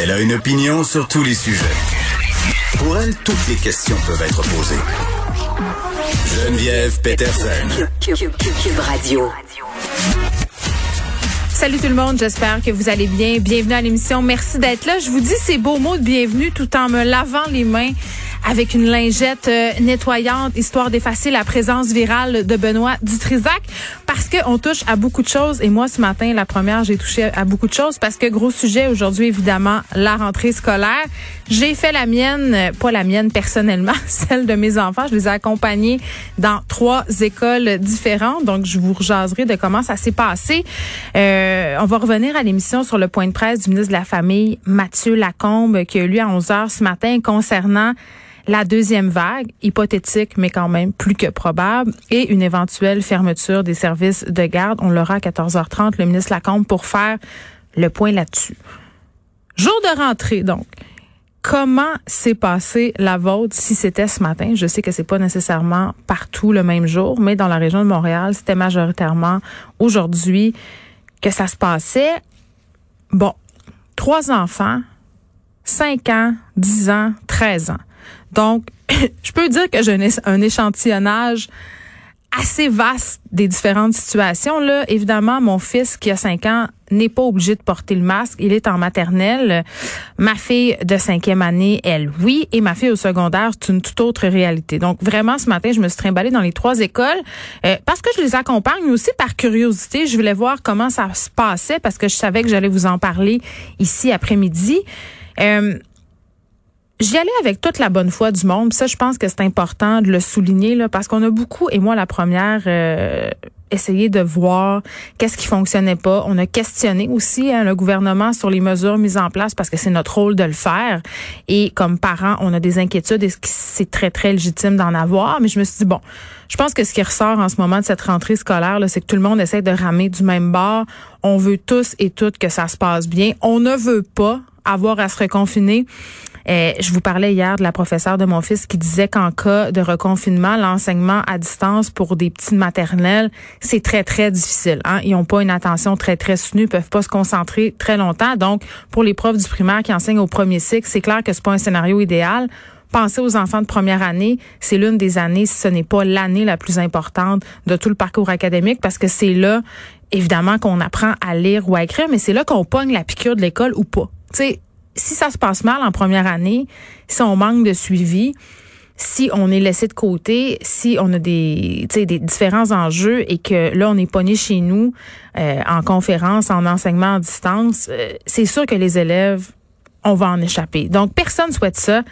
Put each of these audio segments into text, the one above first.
Elle a une opinion sur tous les sujets. Pour elle, toutes les questions peuvent être posées. Geneviève Peterson. Cube Radio. Salut tout le monde, j'espère que vous allez bien. Bienvenue à l'émission. Merci d'être là. Je vous dis ces beaux mots de bienvenue tout en me lavant les mains avec une lingette euh, nettoyante, histoire d'effacer la présence virale de Benoît Dutrisac, qu'on touche à beaucoup de choses. Et moi, ce matin, la première, j'ai touché à beaucoup de choses, parce que gros sujet aujourd'hui, évidemment, la rentrée scolaire. J'ai fait la mienne, euh, pas la mienne personnellement, celle de mes enfants. Je les ai accompagnés dans trois écoles différentes. Donc, je vous rejaserai de comment ça s'est passé. Euh, on va revenir à l'émission sur le point de presse du ministre de la Famille, Mathieu Lacombe, qui a eu lieu à 11 heures ce matin concernant la deuxième vague, hypothétique, mais quand même plus que probable, et une éventuelle fermeture des services de garde. On l'aura à 14h30, le ministre Lacombe, pour faire le point là-dessus. Jour de rentrée, donc. Comment s'est passé la vôtre si c'était ce matin? Je sais que c'est pas nécessairement partout le même jour, mais dans la région de Montréal, c'était majoritairement aujourd'hui que ça se passait. Bon, trois enfants, cinq ans, dix ans, treize ans. Donc, je peux dire que j'ai un échantillonnage assez vaste des différentes situations. Là, évidemment, mon fils qui a 5 ans n'est pas obligé de porter le masque. Il est en maternelle. Ma fille de cinquième année, elle, oui. Et ma fille au secondaire, c'est une toute autre réalité. Donc, vraiment, ce matin, je me suis trimballée dans les trois écoles euh, parce que je les accompagne, aussi par curiosité. Je voulais voir comment ça se passait parce que je savais que j'allais vous en parler ici après-midi. Euh, J'y allais avec toute la bonne foi du monde. Ça, je pense que c'est important de le souligner là, parce qu'on a beaucoup, et moi la première, euh, essayé de voir qu'est-ce qui fonctionnait pas. On a questionné aussi hein, le gouvernement sur les mesures mises en place parce que c'est notre rôle de le faire. Et comme parents, on a des inquiétudes et c'est très, très légitime d'en avoir. Mais je me suis dit, bon, je pense que ce qui ressort en ce moment de cette rentrée scolaire, c'est que tout le monde essaie de ramer du même bord. On veut tous et toutes que ça se passe bien. On ne veut pas avoir à se reconfiner. Euh, je vous parlais hier de la professeure de mon fils qui disait qu'en cas de reconfinement, l'enseignement à distance pour des petites maternelles, c'est très, très difficile. Hein? Ils n'ont pas une attention très, très soutenue, peuvent pas se concentrer très longtemps. Donc, pour les profs du primaire qui enseignent au premier cycle, c'est clair que c'est pas un scénario idéal. Pensez aux enfants de première année, c'est l'une des années, si ce n'est pas l'année la plus importante de tout le parcours académique, parce que c'est là, évidemment, qu'on apprend à lire ou à écrire, mais c'est là qu'on pogne la piqûre de l'école ou pas. Tu si ça se passe mal en première année, si on manque de suivi, si on est laissé de côté, si on a des, des différents enjeux et que là, on est pogné chez nous euh, en conférence, en enseignement à distance, euh, c'est sûr que les élèves, on va en échapper. Donc, personne souhaite ça.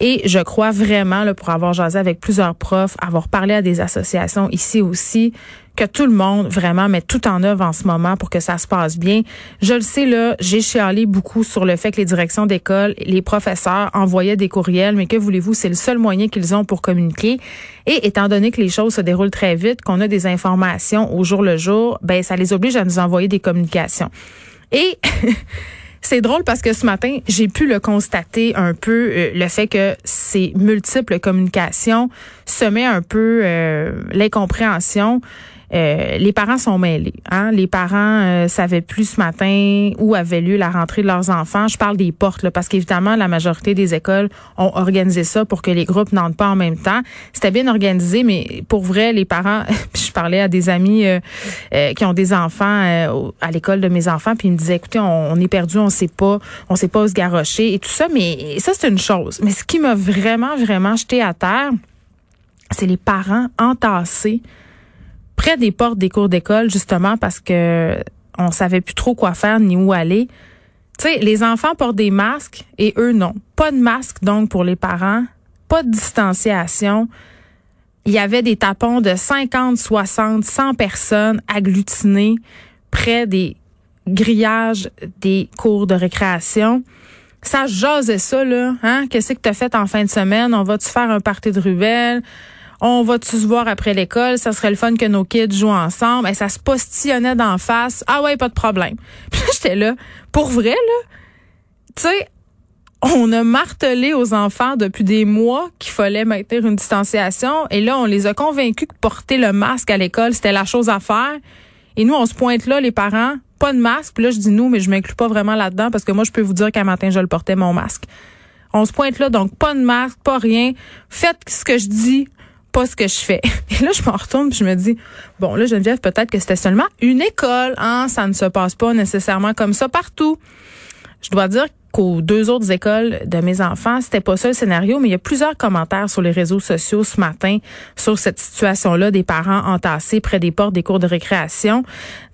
Et je crois vraiment, là, pour avoir jasé avec plusieurs profs, avoir parlé à des associations ici aussi, que tout le monde vraiment met tout en œuvre en ce moment pour que ça se passe bien. Je le sais, là, j'ai chialé beaucoup sur le fait que les directions d'école, les professeurs envoyaient des courriels, mais que voulez-vous, c'est le seul moyen qu'ils ont pour communiquer. Et étant donné que les choses se déroulent très vite, qu'on a des informations au jour le jour, ben ça les oblige à nous envoyer des communications. Et C'est drôle parce que ce matin, j'ai pu le constater un peu, euh, le fait que ces multiples communications semaient un peu euh, l'incompréhension. Euh, les parents sont mêlés. Hein? Les parents euh, savaient plus ce matin où avait lieu la rentrée de leurs enfants. Je parle des portes, là, parce qu'évidemment, la majorité des écoles ont organisé ça pour que les groupes n'entrent pas en même temps. C'était bien organisé, mais pour vrai, les parents, je parlais à des amis euh, qui ont des enfants à l'école de mes enfants, puis ils me disaient, écoutez, on, on est perdu, on sait pas, on sait pas où se garrocher et tout ça, mais ça, c'est une chose. Mais ce qui m'a vraiment, vraiment jeté à terre, c'est les parents entassés près des portes des cours d'école, justement, parce que on savait plus trop quoi faire ni où aller. Tu sais, les enfants portent des masques et eux non. Pas de masque donc pour les parents, pas de distanciation. Il y avait des tapons de 50, 60, 100 personnes agglutinées près des grillages des cours de récréation. Ça jasait ça, là. Hein? Qu'est-ce que tu as fait en fin de semaine? On va-tu faire un party de ruelle? On va-tu se voir après l'école? Ça serait le fun que nos kids jouent ensemble. Et ça se postillonnait d'en face. Ah ouais, pas de problème. Puis j'étais là, pour vrai, là, tu sais, on a martelé aux enfants depuis des mois qu'il fallait maintenir une distanciation. Et là, on les a convaincus que porter le masque à l'école, c'était la chose à faire. Et nous, on se pointe là, les parents, pas de masque. Puis là, je dis nous, mais je m'inclus pas vraiment là-dedans parce que moi, je peux vous dire qu'un matin, je le portais, mon masque. On se pointe là, donc pas de masque, pas rien. Faites ce que je dis, pas ce que je fais. Et là, je me retourne je me dis, bon, là, Geneviève, peut-être que c'était seulement une école. Hein? Ça ne se passe pas nécessairement comme ça partout. Je dois dire qu'aux deux autres écoles de mes enfants, c'était pas ça le scénario, mais il y a plusieurs commentaires sur les réseaux sociaux ce matin sur cette situation-là des parents entassés près des portes des cours de récréation.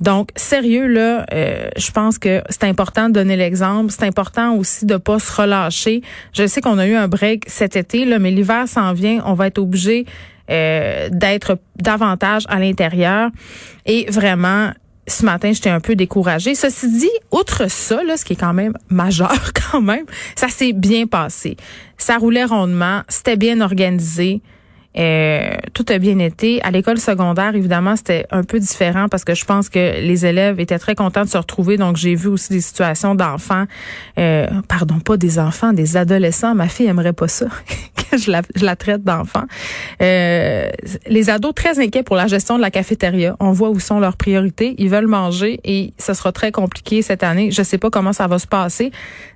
Donc, sérieux, là, euh, je pense que c'est important de donner l'exemple. C'est important aussi de pas se relâcher. Je sais qu'on a eu un break cet été, là, mais l'hiver s'en vient. On va être obligé euh, d'être davantage à l'intérieur. Et vraiment, ce matin, j'étais un peu découragée. Ceci dit, outre ça, là, ce qui est quand même majeur quand même, ça s'est bien passé. Ça roulait rondement, c'était bien organisé. Euh, tout a bien été. À l'école secondaire, évidemment, c'était un peu différent parce que je pense que les élèves étaient très contents de se retrouver. Donc, j'ai vu aussi des situations d'enfants, euh, pardon, pas des enfants, des adolescents. Ma fille aimerait pas ça. que je la, je la traite d'enfant. Euh, les ados très inquiets pour la gestion de la cafétéria. On voit où sont leurs priorités. Ils veulent manger et ce sera très compliqué cette année. Je sais pas comment ça va se passer.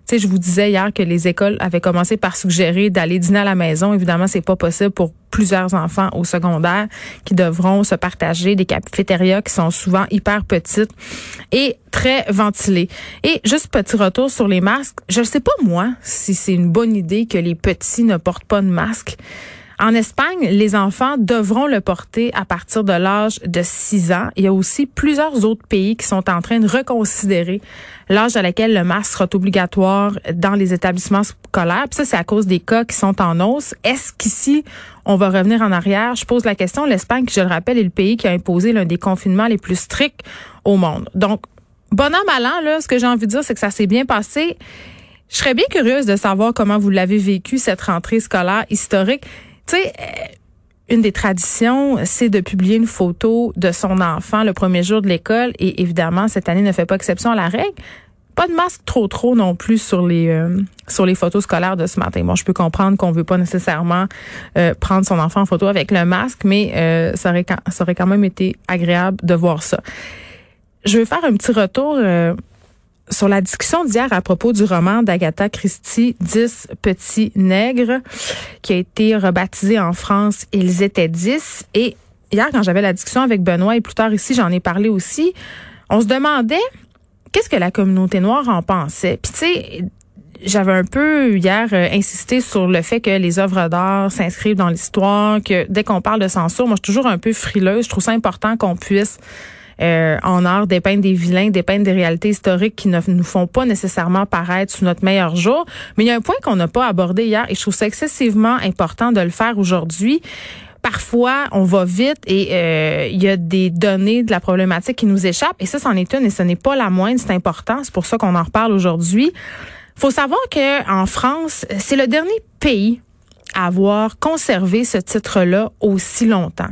Sais, je vous disais hier que les écoles avaient commencé par suggérer d'aller dîner à la maison. Évidemment, c'est pas possible pour plusieurs enfants au secondaire qui devront se partager des cafétérias qui sont souvent hyper petites et très ventilées. Et juste petit retour sur les masques. Je sais pas moi si c'est une bonne idée que les petits ne portent pas de masque. En Espagne, les enfants devront le porter à partir de l'âge de 6 ans. Il y a aussi plusieurs autres pays qui sont en train de reconsidérer l'âge à laquelle le masque sera obligatoire dans les établissements scolaires. Puis ça, c'est à cause des cas qui sont en hausse. Est-ce qu'ici, on va revenir en arrière? Je pose la question. L'Espagne, qui, je le rappelle, est le pays qui a imposé l'un des confinements les plus stricts au monde. Donc, bon an, mal an, là, ce que j'ai envie de dire, c'est que ça s'est bien passé. Je serais bien curieuse de savoir comment vous l'avez vécu, cette rentrée scolaire historique. Tu sais, euh, une des traditions, c'est de publier une photo de son enfant le premier jour de l'école. Et évidemment, cette année ne fait pas exception à la règle. Pas de masque trop trop non plus sur les euh, sur les photos scolaires de ce matin. Bon, je peux comprendre qu'on veut pas nécessairement euh, prendre son enfant en photo avec le masque, mais ça aurait ça aurait quand même été agréable de voir ça. Je vais faire un petit retour sur la discussion d'hier à propos du roman d'Agatha Christie, Dix petits nègres, qui a été rebaptisé en France Ils étaient dix. Et hier, quand j'avais la discussion avec Benoît et plus tard ici, j'en ai parlé aussi, on se demandait qu'est-ce que la communauté noire en pensait. Puis tu sais, j'avais un peu hier euh, insisté sur le fait que les œuvres d'art s'inscrivent dans l'histoire, que dès qu'on parle de censure, moi je suis toujours un peu frileuse, je trouve ça important qu'on puisse euh, en art dépeindre des vilains, dépeindre des réalités historiques qui ne nous font pas nécessairement paraître sous notre meilleur jour. Mais il y a un point qu'on n'a pas abordé hier et je trouve ça excessivement important de le faire aujourd'hui parfois on va vite et euh, il y a des données de la problématique qui nous échappent et ça c'en est une et ce n'est pas la moindre, c'est important, c'est pour ça qu'on en reparle aujourd'hui. Faut savoir que en France, c'est le dernier pays à avoir conservé ce titre-là aussi longtemps.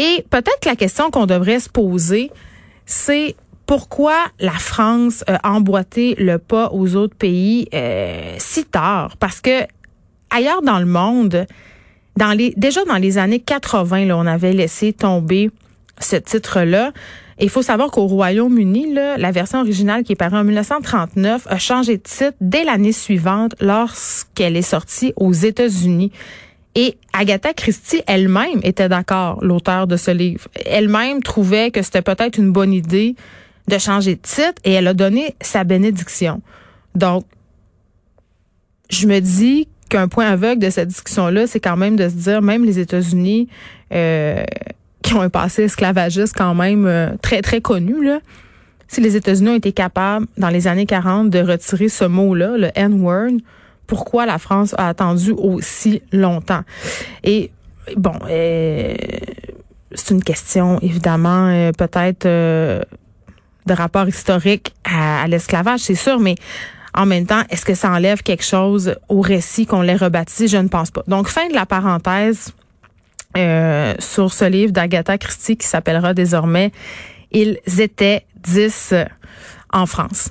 Et peut-être la question qu'on devrait se poser, c'est pourquoi la France a emboîté le pas aux autres pays euh, si tard? Parce que ailleurs dans le monde, déjà dans les années 80, là, on avait laissé tomber ce titre-là. Il faut savoir qu'au Royaume-Uni, la version originale qui est parue en 1939 a changé de titre dès l'année suivante lorsqu'elle est sortie aux États-Unis. Et Agatha Christie elle-même était d'accord, l'auteur de ce livre. Elle-même trouvait que c'était peut-être une bonne idée de changer de titre et elle a donné sa bénédiction. Donc, je me dis qu'un point aveugle de cette discussion-là, c'est quand même de se dire, même les États-Unis, euh, qui ont un passé esclavagiste quand même euh, très, très connu, là, si les États-Unis ont été capables, dans les années 40, de retirer ce mot-là, le N-word, pourquoi la France a attendu aussi longtemps. Et bon, euh, c'est une question évidemment euh, peut-être euh, de rapport historique à, l'esclavage, c'est sûr, mais en même temps, est-ce que ça enlève quelque chose au récit qu'on l'ait rebaptisé? Je ne pense pas. Donc, fin de la parenthèse sur ce livre d'Agatha Christie qui s'appellera désormais Ils étaient dix en France.